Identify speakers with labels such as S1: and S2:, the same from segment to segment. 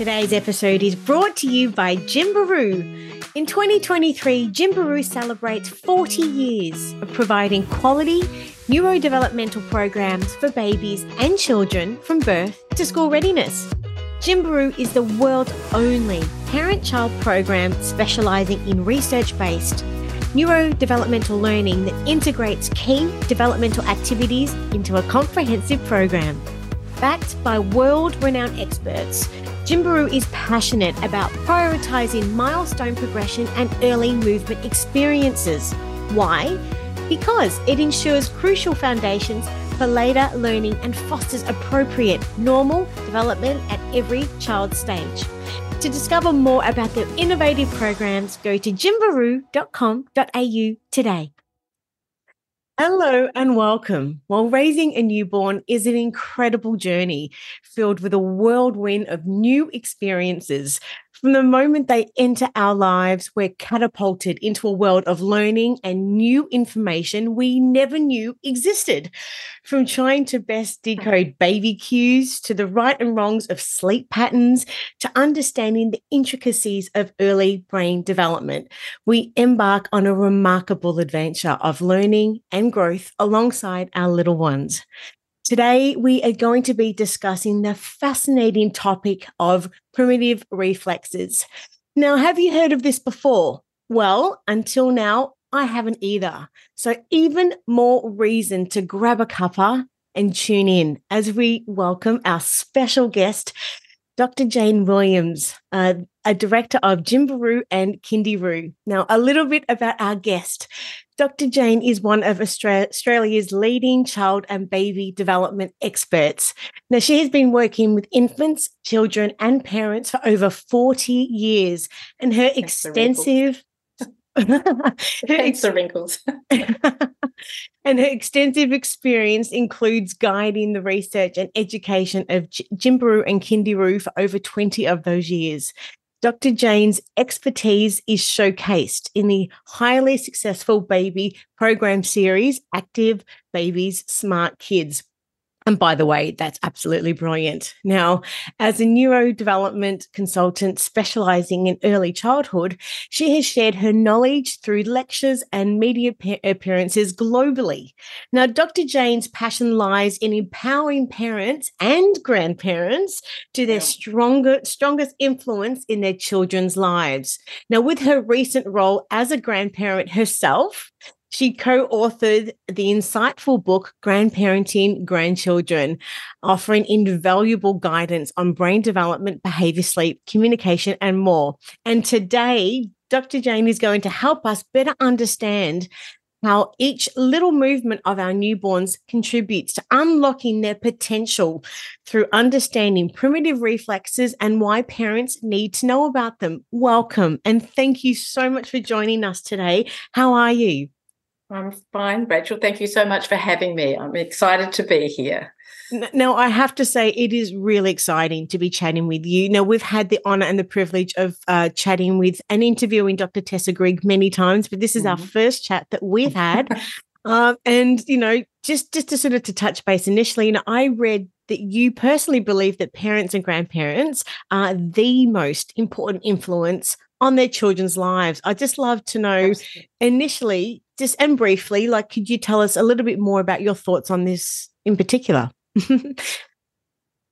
S1: Today's episode is brought to you by Gymbaroo. In 2023, Gymbaroo celebrates 40 years of providing quality neurodevelopmental programs for babies and children from birth to school readiness. Gymbaroo is the world's only parent child program specializing in research based neurodevelopmental learning that integrates key developmental activities into a comprehensive program. Backed by world renowned experts, Gymbaroo is passionate about prioritizing milestone progression and early movement experiences. Why? Because it ensures crucial foundations for later learning and fosters appropriate normal development at every child stage. To discover more about their innovative programs, go to gymbaroo.com.au today. Hello and welcome. While raising a newborn is an incredible journey filled with a whirlwind of new experiences, from the moment they enter our lives, we're catapulted into a world of learning and new information we never knew existed. From trying to best decode baby cues to the right and wrongs of sleep patterns to understanding the intricacies of early brain development, we embark on a remarkable adventure of learning and growth alongside our little ones. Today, we are going to be discussing the fascinating topic of primitive reflexes. Now, have you heard of this before? Well, until now, I haven't either. So, even more reason to grab a cuppa and tune in as we welcome our special guest, Dr. Jane Williams, uh, a director of Gymbaroo and Kindyroo. Now, a little bit about our guest. Dr. Jane is one of Australia's leading child and baby development experts. Now, she has been working with infants, children, and parents for over 40 years, and her extensive
S2: Thanks the wrinkles.
S1: and her extensive experience includes guiding the research and education of Gymbaroo and Kindyroo for over 20 of those years. Dr. Jane's expertise is showcased in the highly successful baby program series, Active Babies, Smart Kids, and by the way, that's absolutely brilliant. Now, as a neurodevelopment consultant specializing in early childhood, she has shared her knowledge through lectures and media appearances globally. Now, Dr. Jane's passion lies in empowering parents and grandparents to their stronger, strongest influence in their children's lives. Now, with her recent role as a grandparent herself, she co authored the insightful book, Grandparenting Grandchildren, offering invaluable guidance on brain development, behavior, sleep, communication, and more. And today, Dr. Jane is going to help us better understand how each little movement of our newborns contributes to unlocking their potential through understanding primitive reflexes and why parents need to know about them. Welcome and thank you so much for joining us today. How are you?
S2: I'm fine, Rachel. Thank you so much for having me. I'm excited to be here.
S1: Now, I have to say, it is really exciting to be chatting with you. Now, we've had the honor and the privilege of uh, chatting with and interviewing Dr. Tessa Grigg many times, but this is mm-hmm. our first chat that we've had. um, and, you know, just, just to sort of to touch base initially, you know, I read that you personally believe that parents and grandparents are the most important influence on their children's lives. I just love to know Absolutely. initially, just and briefly, like, could you tell us a little bit more about your thoughts on this in particular?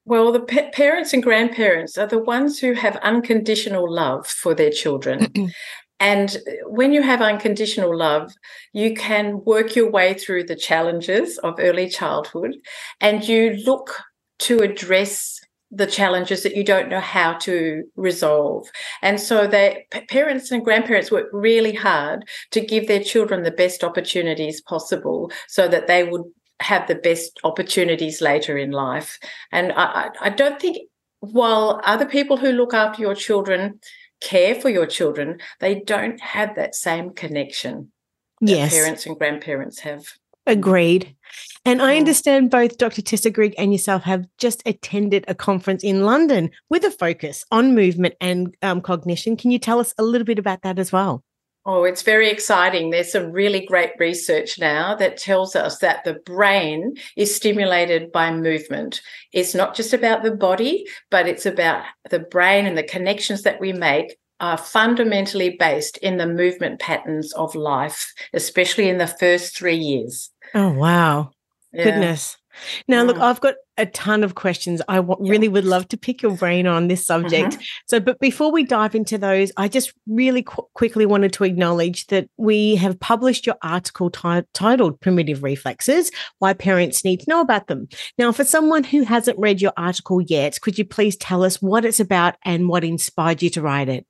S2: well, the pa- parents and grandparents are the ones who have unconditional love for their children. and when you have unconditional love, you can work your way through the challenges of early childhood and you look to address the challenges that you don't know how to resolve. And so they parents and grandparents work really hard to give their children the best opportunities possible so that they would have the best opportunities later in life. And I, I don't think while other people who look after your children care for your children, they don't have that same connection yes. parents and grandparents have.
S1: Agreed. And I understand both Dr. Tessa Grigg and yourself have just attended a conference in London with a focus on movement and um, cognition. Can you tell us a little bit about that as well?
S2: Oh, it's very exciting. There's some really great research now that tells us that the brain is stimulated by movement. It's not just about the body, but it's about the brain and the connections that we make are fundamentally based in the movement patterns of life, especially in the first three years.
S1: Oh, wow. Yeah. Goodness. Now, look. I've got a ton of questions I w- really would love to pick your brain on this subject. Mm-hmm. So, but before we dive into those, I just really qu- quickly wanted to acknowledge that we have published your article t- titled Primitive Reflexes Why Parents Need to Know About Them. Now, for someone who hasn't read your article yet, could you please tell us what it's about and what inspired you to write it?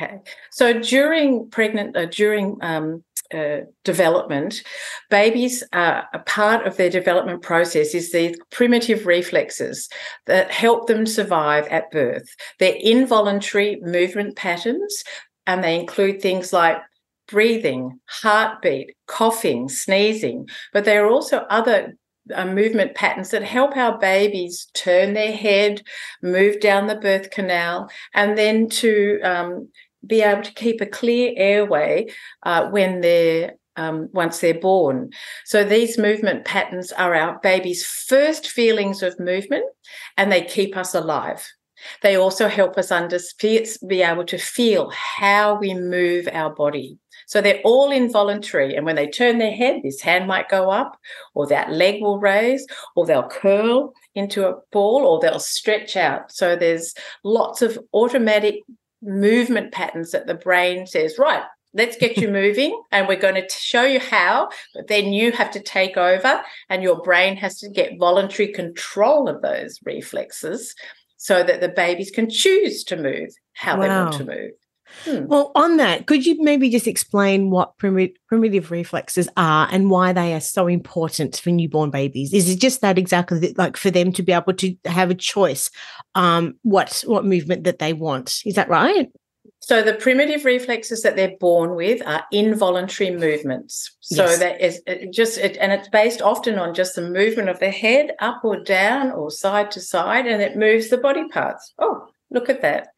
S2: Okay. So during pregnant, uh, during um, uh, development, babies are a part of their development process is these primitive reflexes that help them survive at birth. They're involuntary movement patterns, and they include things like breathing, heartbeat, coughing, sneezing, but there are also other uh, movement patterns that help our babies turn their head, move down the birth canal, and then to um, be able to keep a clear airway uh, when they're um, once they're born. So these movement patterns are our baby's first feelings of movement, and they keep us alive. They also help us under, be able to feel how we move our body. So they're all involuntary. And when they turn their head, this hand might go up, or that leg will raise, or they'll curl into a ball, or they'll stretch out. So there's lots of automatic movement patterns that the brain says, right, let's get you moving and we're going to show you how but then you have to take over and your brain has to get voluntary control of those reflexes so that the babies can choose to move how wow. they want to move
S1: Hmm. Well, on that, could you maybe just explain what primi- primitive reflexes are and why they are so important for newborn babies? Is it just that exactly like for them to be able to have a choice, um, what what movement that they want? Is that right?
S2: So the primitive reflexes that they're born with are involuntary movements. So yes. that is it just it, and it's based often on just the movement of the head up or down or side to side, and it moves the body parts. Oh, look at that.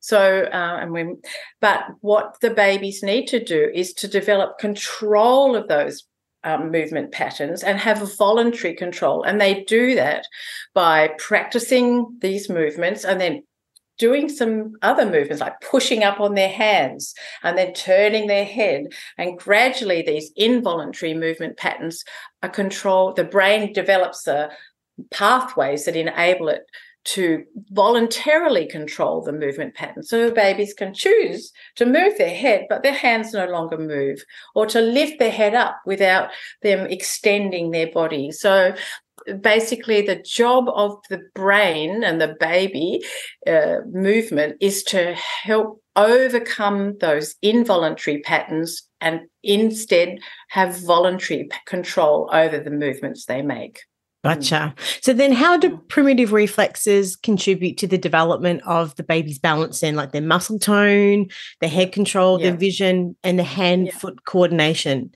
S2: So, uh, and we, but what the babies need to do is to develop control of those um, movement patterns and have voluntary control. And they do that by practicing these movements and then doing some other movements like pushing up on their hands and then turning their head. And gradually, these involuntary movement patterns are controlled. The brain develops the pathways that enable it to voluntarily control the movement pattern. So babies can choose to move their head, but their hands no longer move, or to lift their head up without them extending their body. So basically, the job of the brain and the baby uh, movement is to help overcome those involuntary patterns and instead have voluntary control over the movements they make.
S1: Mm. Gotcha. So then how do primitive reflexes contribute to the development of the baby's balance and like their muscle tone, their head control, yeah. their vision, and the hand foot yeah. coordination?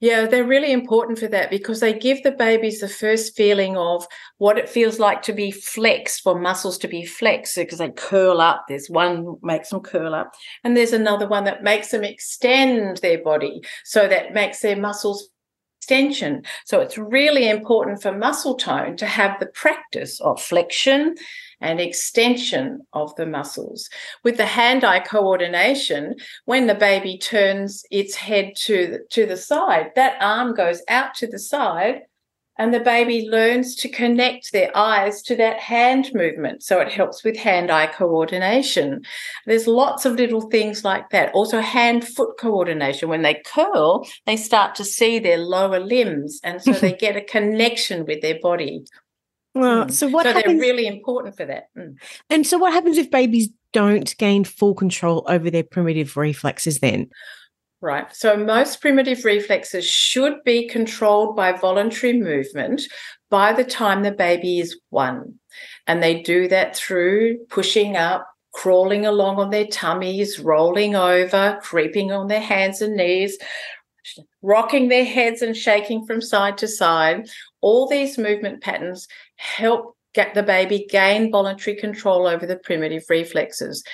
S2: Yeah, they're really important for that because they give the babies the first feeling of what it feels like to be flexed, for muscles to be flexed because they curl up. There's one makes them curl up, and there's another one that makes them extend their body. So that makes their muscles extension. So it's really important for muscle tone to have the practice of flexion and extension of the muscles. With the hand-eye coordination, when the baby turns its head to the, to the side, that arm goes out to the side and the baby learns to connect their eyes to that hand movement. So it helps with hand eye coordination. There's lots of little things like that. Also, hand foot coordination. When they curl, they start to see their lower limbs. And so they get a connection with their body.
S1: Well, mm. so what
S2: so
S1: happens,
S2: they're really important for that. Mm.
S1: And so what happens if babies don't gain full control over their primitive reflexes then?
S2: Right. So most primitive reflexes should be controlled by voluntary movement by the time the baby is one. And they do that through pushing up, crawling along on their tummies, rolling over, creeping on their hands and knees, rocking their heads and shaking from side to side. All these movement patterns help get the baby gain voluntary control over the primitive reflexes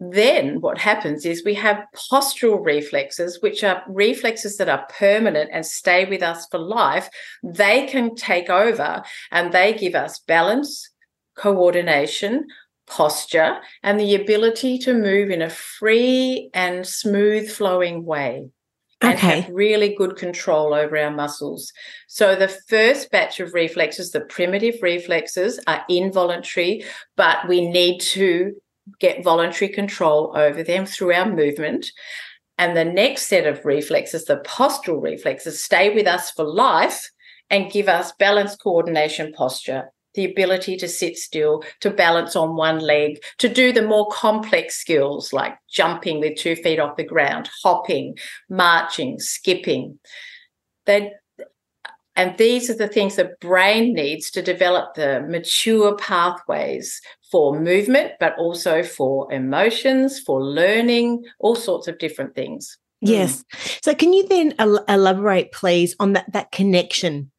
S2: then what happens is we have postural reflexes, which are reflexes that are permanent and stay with us for life. They can take over and they give us balance, coordination, posture, and the ability to move in a free and smooth flowing way. And have really good control over our muscles. So, the first batch of reflexes, the primitive reflexes, are involuntary, but we need to get voluntary control over them through our movement. And the next set of reflexes, the postural reflexes, stay with us for life and give us balance, coordination, posture, the ability to sit still, to balance on one leg, to do the more complex skills like jumping with two feet off the ground, hopping, marching, skipping. They and these are the things the brain needs to develop the mature pathways for movement, but also for emotions, for learning, all sorts of different things.
S1: Yes. So, can you then el- elaborate, please, on that that connection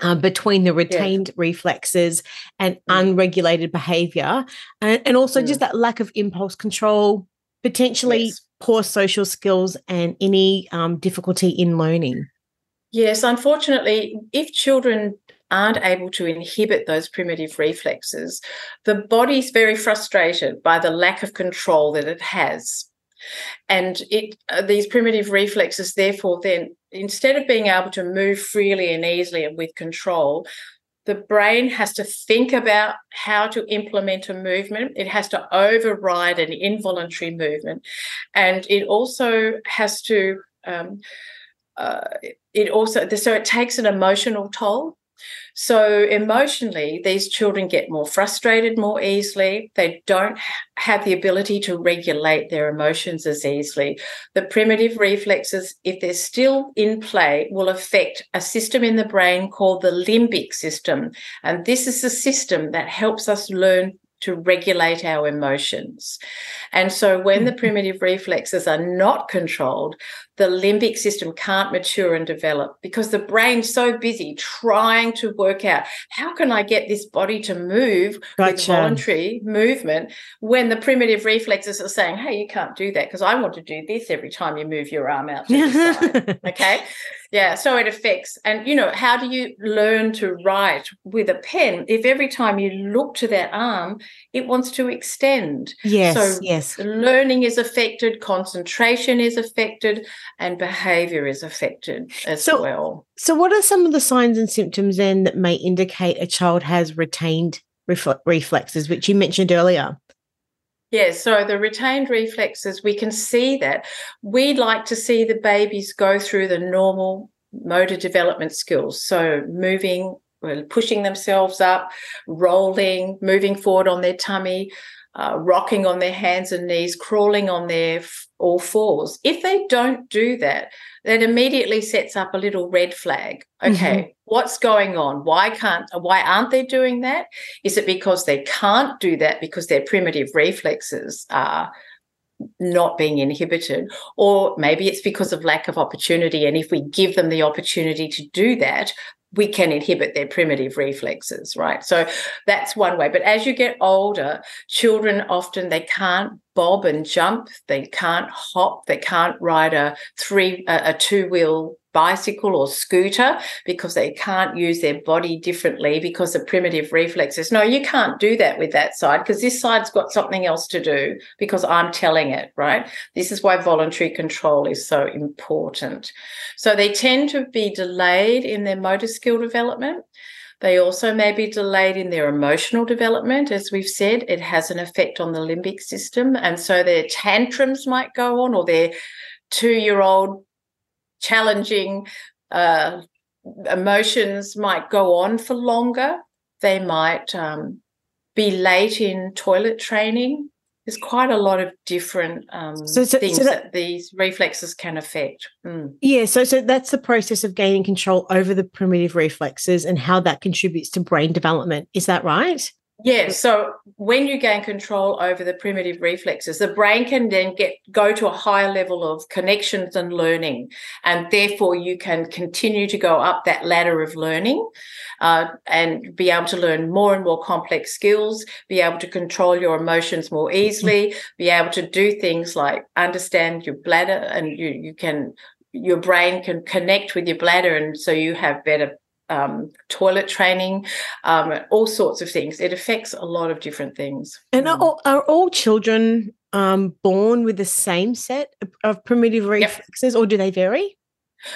S1: uh, between the retained reflexes and
S2: Mm.
S1: unregulated behavior, and, and also just that lack of impulse control, potentially
S2: Yes.
S1: poor social skills, and any um, difficulty in learning?
S2: Yes, unfortunately, if children aren't able to inhibit those primitive reflexes, the body's very frustrated by the lack of control that it has. And it uh, these primitive reflexes, therefore, then instead of being able to move freely and easily and with control, the brain has to think about how to implement a movement. It has to override an involuntary movement. And it also has to um, uh, it also so it takes an emotional toll so emotionally these children get more frustrated more easily. They don't have the ability to regulate their emotions as easily. The primitive reflexes if they're still in play will affect a system in the brain called the limbic system. And this is the system that helps us learn to regulate our emotions. And so when the mm-hmm. primitive reflexes are not controlled, the limbic system can't mature and develop because the brain's so busy trying to work out how can I get this body to move with
S1: Gotcha.
S2: voluntary movement when the primitive reflexes are saying, hey, you can't do that because I want to do this every time you move your arm out to the side. Okay. Yeah. So it affects. And, you know, how do you learn to write with a pen if every time you look to that arm, it wants to extend?
S1: yes,
S2: So-
S1: yes.
S2: Learning is affected, concentration is affected, and behavior is affected as
S1: So-
S2: well.
S1: So, what are some of the signs and symptoms then that may indicate a child has retained refle- reflexes, which you mentioned earlier?
S2: Yeah, so the retained reflexes, we can see that. We'd like to see the babies go through the normal motor development skills. So moving, pushing themselves up, rolling, moving forward on their tummy, uh, rocking on their hands and knees, crawling on their f- all fours. If they don't do that, that immediately sets up a little red flag. Mm-hmm. Okay, what's going on? Why can't? Why aren't they doing that? Is it because they can't do that because their primitive reflexes are not being inhibited? Or maybe it's because of lack of opportunity. And if we give them the opportunity to do that, we can inhibit their primitive reflexes, right? So that's one way. But as you get older, children often they can't bob and jump, they can't hop, they can't ride a three a, a two-wheel bicycle or scooter because they can't use their body differently because the primitive reflexes. No, you can't do that with that side because this side's got something else to do because I'm telling it, right? This is why voluntary control is so important. So they tend to be delayed in their motor skill development. They also may be delayed in their emotional development. As we've said, it has an effect on the limbic system. And so their tantrums might go on, or their two year old challenging uh, emotions might go on for longer. They might um, be late in toilet training. There's quite a lot of different um,
S1: So- so- so
S2: things
S1: that-
S2: that, these reflexes can affect. Mm.
S1: Yeah, so so that's the process of gaining control over the primitive reflexes and how that contributes to brain development. Is that right?
S2: Yeah, so when you gain control over the primitive reflexes, the brain can then get go to a higher level of connections and learning, and therefore you can continue to go up that ladder of learning, uh, and be able to learn more and more complex skills, be able to control your emotions more easily, be able to do things like understand your bladder, and you you can your brain can connect with your bladder, and so you have better um, toilet training, um, all sorts of things. It affects a lot of different things.
S1: And are, mm. all, are all children um, born with the same set of primitive reflexes, yep. or do they vary?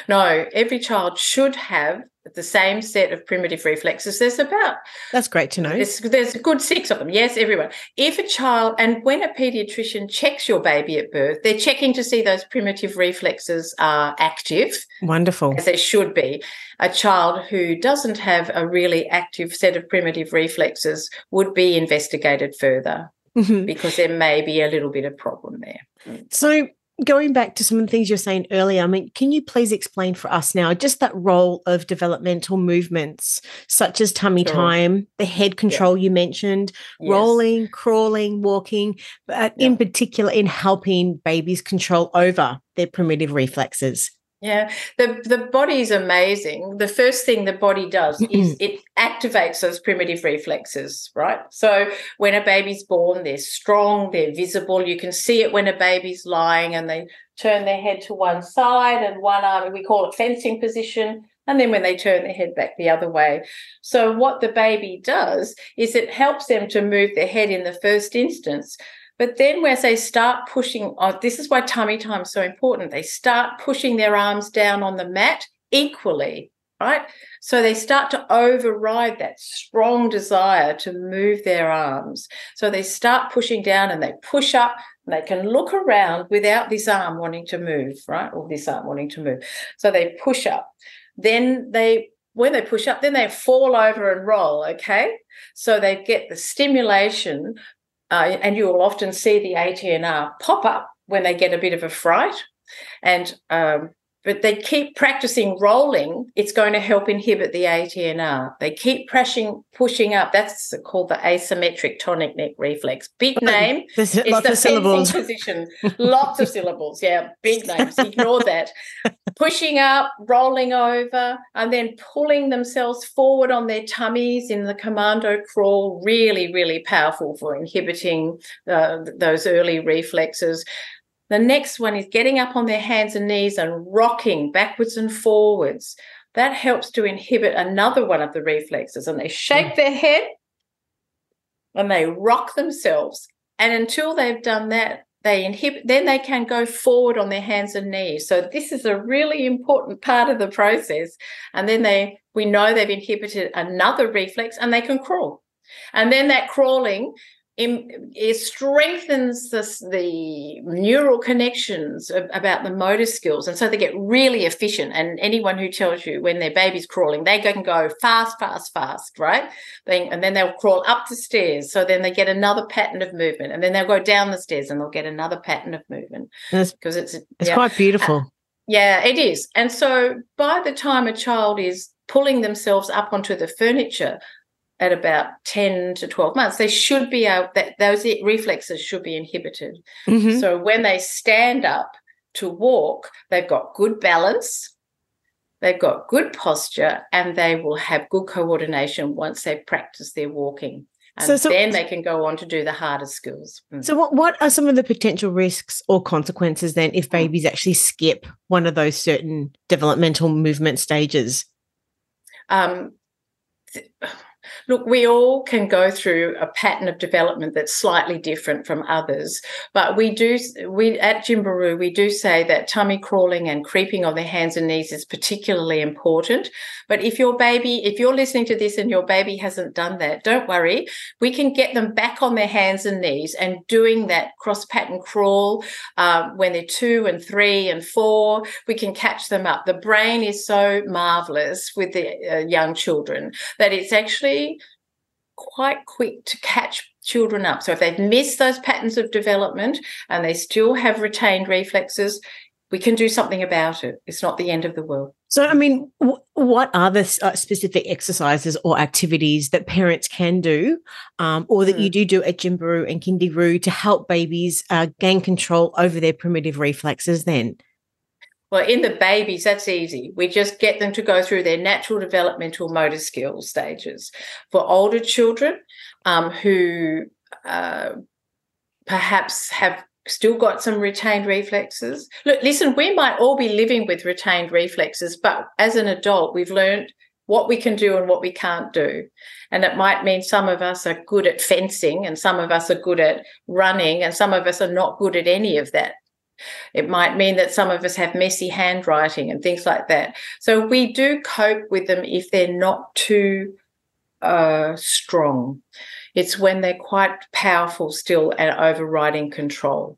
S2: No, every child should have the same set of primitive reflexes. There's about
S1: that's great to know.
S2: There's, there's a good six of them. Yes, everyone. If a child and when a pediatrician checks your baby at birth, they're checking to see those primitive reflexes are active.
S1: Wonderful,
S2: as they should be. A child who doesn't have a really active set of primitive reflexes would be investigated further. Mm-hmm. Because there may be a little bit of problem there.
S1: So, going back to some of the things you're saying earlier, I mean, can you please explain for us now just that role of developmental movements such as tummy sure. time, the head control yeah. you mentioned, yes. rolling, crawling, walking, but yeah. in particular in helping babies control over their primitive reflexes?
S2: Yeah, the the body is amazing. The first thing the body does is it activates those primitive reflexes, right? So when a baby's born, they're strong, they're visible. You can see it when a baby's lying and they turn their head to one side and one arm. We call it fencing position. And then when they turn their head back the other way. So what the baby does is it helps them to move their head in the first instance but then, as they start pushing, oh, this is why tummy time is so important. They start pushing their arms down on the mat equally, right? So they start to override that strong desire to move their arms. So they start pushing down and they push up and they can look around without this arm wanting to move, right? Or this arm wanting to move. So they push up. Then they when they push up, then they fall over and roll. Okay. So they get the stimulation uh, and you will often see the ATNR pop up when they get a bit of a fright. And um, but they keep practicing rolling, it's going to help inhibit the ATNR. They keep pushing pushing up. That's called the asymmetric tonic neck reflex. Big name.
S1: There's lots the of syllables.
S2: Position. lots of syllables. Yeah, big names. Ignore that. Pushing up, rolling over, and then pulling themselves forward on their tummies in the commando crawl. Really, really powerful for inhibiting uh, those early reflexes. The next one is getting up on their hands and knees and rocking backwards and forwards. That helps to inhibit another one of the reflexes. And they shake mm. their head and they rock themselves. And until they've done that, they inhibit, then they can go forward on their hands and knees. So this is a really important part of the process. And then they, we know they've inhibited another reflex and they can crawl. And then that crawling it strengthens this, the neural connections about the motor skills and so they get really efficient. And anyone who tells you when their baby's crawling they can go fast fast fast right? And then they'll crawl up the stairs so then they get another pattern of movement and then they'll go down the stairs and they'll get another pattern of movement.
S1: Because it's it's yeah. quite beautiful.
S2: Yeah it is. And so by the time a child is pulling themselves up onto the furniture at about 10 to 12 months, they should be able that those reflexes should be inhibited. Mm-hmm. So when they stand up to walk, they've got good balance, they've got good posture, and they will have good coordination once they've practiced their walking. And so, so, then they can go on to do the harder skills.
S1: Mm. So, what, what are some of the potential risks or consequences then if mm. babies actually skip one of those certain developmental movement stages? Um,
S2: th- Look, we all can go through a pattern of development that's slightly different from others, but we do, we at Gymbaroo we do say that tummy crawling and creeping on their hands and knees is particularly important. But if your baby, if you're listening to this and your baby hasn't done that, don't worry. We can get them back on their hands and knees and doing that cross pattern crawl uh, when they're two and three and four. We can catch them up. The brain is so marvelous with the uh, young children that it's actually quite quick to catch children up. So if they've missed those patterns of development and they still have retained reflexes, we can do something about it. It's not the end of the world.
S1: So, I mean, w- what are the uh, specific exercises or activities that parents can do, um, or that mm. you do do at Gymbaroo and Kindy to help babies uh, gain control over their primitive reflexes? Then,
S2: well, in the babies, that's easy. We just get them to go through their natural developmental motor skill stages. For older children um, who uh, perhaps have still got some retained reflexes. Look, listen, we might all be living with retained reflexes, but as an adult, we've learned what we can do and what we can't do. And it might mean some of us are good at fencing and some of us are good at running and some of us are not good at any of that. It might mean that some of us have messy handwriting and things like that. So we do cope with them if they're not too uh, strong. It's when they're quite powerful still and overriding control.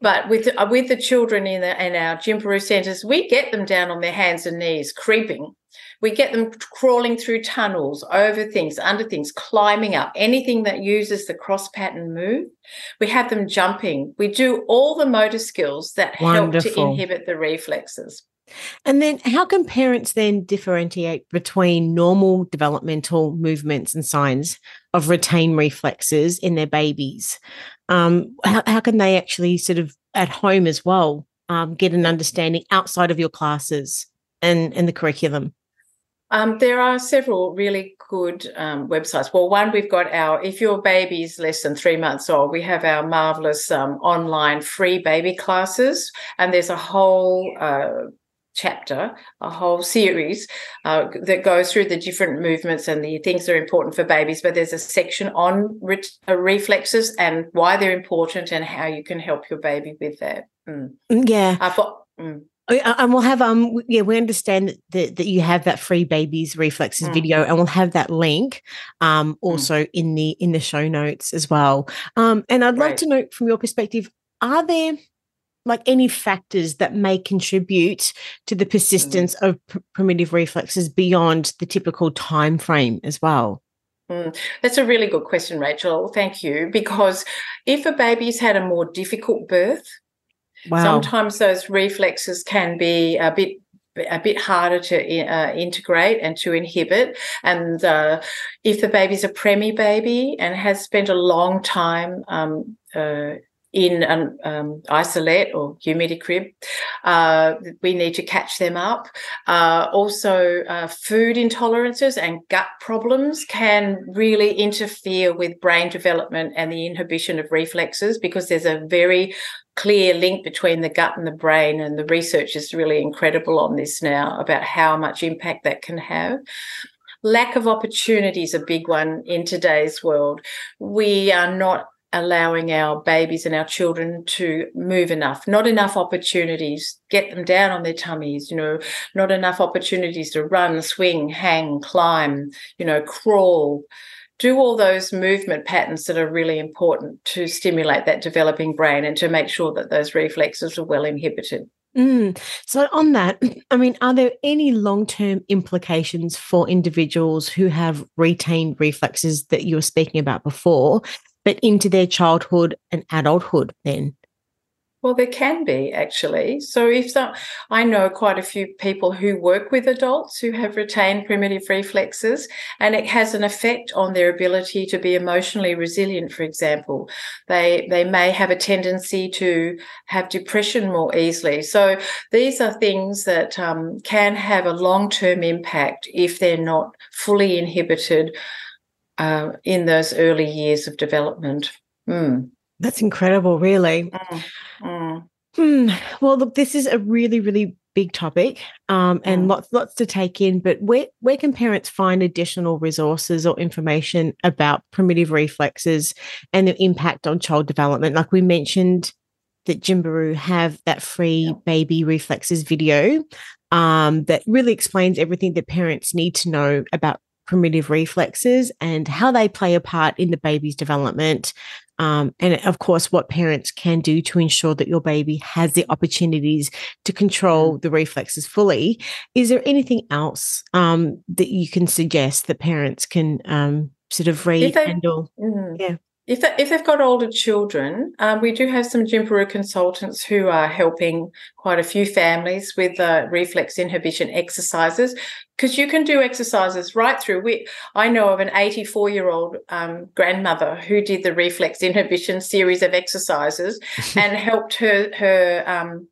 S2: But with uh, with the children in, the, in our Gymbaroo centres, we get them down on their hands and knees, creeping. We get them crawling through tunnels, over things, under things, climbing up, anything that uses the cross pattern move. We have them jumping. We do all the motor skills that Wonderful. help to inhibit the reflexes.
S1: And then, how can parents then differentiate between normal developmental movements and signs of retained reflexes in their babies? Um, how, how can they actually sort of at home as well um, get an understanding outside of your classes and, and the curriculum?
S2: Um, there are several really good um, websites. Well, one we've got our if your baby is less than three months old, we have our marvelous um, online free baby classes, and there's a whole uh, chapter, a whole series uh, that goes through the different movements and the things that are important for babies. But there's a section on re- uh, reflexes and why they're important and how you can help your baby with that.
S1: Mm. mm yeah. Uh, for, mm. Oh, and we'll have um yeah we understand that that you have that free babies reflexes mm. video and we'll have that link um mm. also mm. in the in the show notes as well um and I'd love to know from your perspective are there like any factors that may contribute to the persistence mm. of pr- primitive reflexes beyond the typical time frame as well
S2: mm. That's a really good question, Rachel. Thank you. Because if a baby's had a more difficult birth, wow. sometimes those reflexes can be a bit a bit harder to uh, integrate and to inhibit. And uh, if the baby's a preemie baby and has spent a long time um, uh, in an um, isolette or humidity crib. Uh, we need to catch them up. Uh, also, uh, food intolerances and gut problems can really interfere with brain development and the inhibition of reflexes because there's a very clear link between the gut and the brain. And the research is really incredible on this now about how much impact that can have. Lack of opportunity is a big one in today's world. We are not allowing our babies and our children to move enough. Not enough opportunities. Get them down on their tummies you know. Not enough opportunities to run swing hang climb you know crawl. Do all those movement patterns that are really important to stimulate that developing brain and to make sure that those reflexes are well inhibited.
S1: Mm. So, on that, I mean, are there any long term implications for individuals who have retained reflexes that you were speaking about before but into their childhood and adulthood then?
S2: Well, there can be actually. So, if I know quite a few people who work with adults who have retained primitive reflexes, and it has an effect on their ability to be emotionally resilient. For example, they they may have a tendency to have depression more easily. So, these are things that um, can have a long term impact if they're not fully inhibited uh, in those early years of development. Mm.
S1: That's incredible, really. Mm. Mm. Hmm. Well, look, this is a really, really big topic um, and mm. lots, lots to take in. But where, where can parents find additional resources or information about primitive reflexes and the impact on child development? Like we mentioned, that Gymbaroo have that free yeah. baby reflexes video um, that really explains everything that parents need to know about primitive reflexes and how they play a part in the baby's development. Um, and of course, what parents can do to ensure that your baby has the opportunities to control mm. the reflexes fully. Is there anything else um, that you can suggest that parents can um, sort of read,
S2: they, handle? Mm,
S1: yeah.
S2: If, they, if they've got older children, um, we do have some Gymbaroo consultants who are helping quite a few families with uh, reflex inhibition exercises because you can do exercises right through. We, I know of an 84 year old um, grandmother who did the reflex inhibition series of exercises and helped her her um,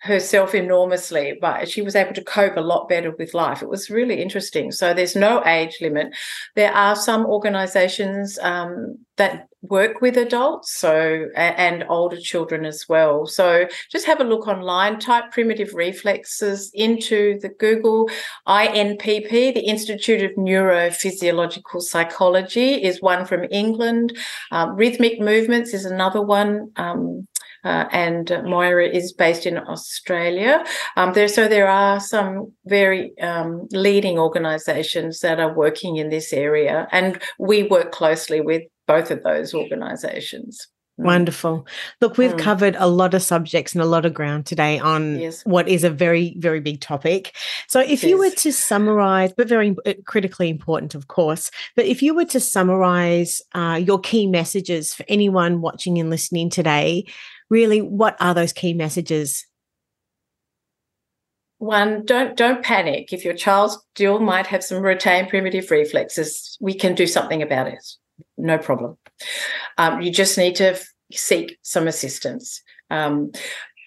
S2: herself enormously, but she was able to cope a lot better with life. It was really interesting. So there's no age limit. There are some organizations um, that work with adults so and older children as well. So just have a look online type primitive reflexes into the google. Inpp the institute of neurophysiological psychology is one from england. Um, rhythmic movements is another one um, uh, and Moira is based in Australia. Um, there, so there are some very um, leading organisations that are working in this area, and we work closely with both of those organisations.
S1: Mm. Wonderful. Look, we've mm. covered a lot of subjects and a lot of ground today on yes. what is a very, very big topic. So, if yes. you were to summarize, but very critically important, of course, but if you were to summarize uh, your key messages for anyone watching and listening today, really, what are those key messages?
S2: One, don't don't panic. If your child still might have some retained primitive reflexes, we can do something about it. No problem. Um, you just need to seek some assistance. Um,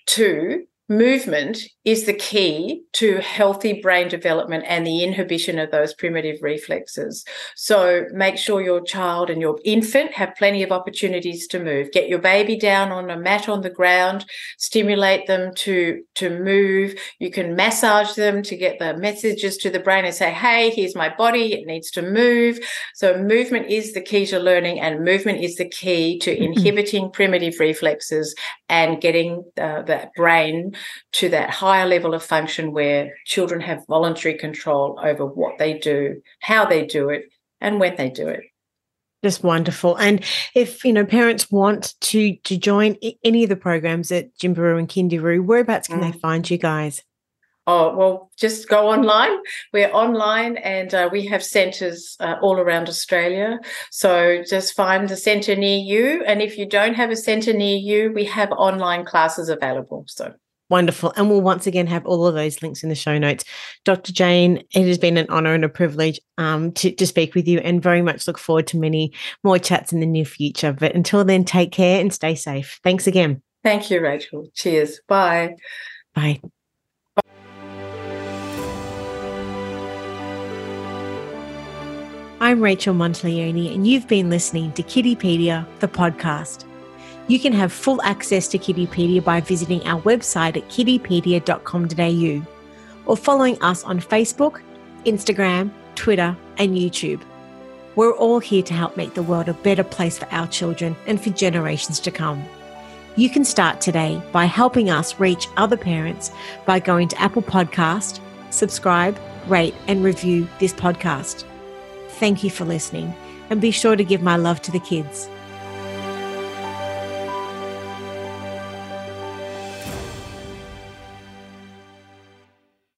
S2: two, movement is the key to healthy brain development and the inhibition of those primitive reflexes. So make sure your child and your infant have plenty of opportunities to move. Get your baby down on a mat on the ground, stimulate them to, to move. You can massage them to get the messages to the brain and say, hey, here's my body, it needs to move. So movement is the key to learning and movement is the key to mm-hmm. inhibiting primitive reflexes and getting uh, that brain to that higher level of function where children have voluntary control over what they do, how they do it, and when they do it.
S1: Just wonderful. And if you know parents want to to join any of the programs at Gymbaroo and Kindyroo, whereabouts can mm. they find you guys?
S2: Oh, well, just go online. We're online and uh, we have centres uh, all around Australia. So just find the centre near you. And if you don't have a centre near you, we have online classes available. So
S1: Wonderful. And we'll once again have all of those links in the show notes. Dr. Jane, it has been an honor and a privilege um, to, to speak with you and very much look forward to many more chats in the near future. But until then, take care and stay safe. Thanks again.
S2: Thank you, Rachel. Cheers. Bye.
S1: Bye. I'm Rachel Monteleone, and you've been listening to Kiddipedia, the podcast. You can have full access to Kiddipedia by visiting our website at kiddipedia.com.au or following us on Facebook, Instagram, Twitter, and YouTube. We're all here to help make the world a better place for our children and for generations to come. You can start today by helping us reach other parents by going to Apple Podcast, subscribe, rate, and review this podcast. Thank you for listening, and be sure to give my love to the kids.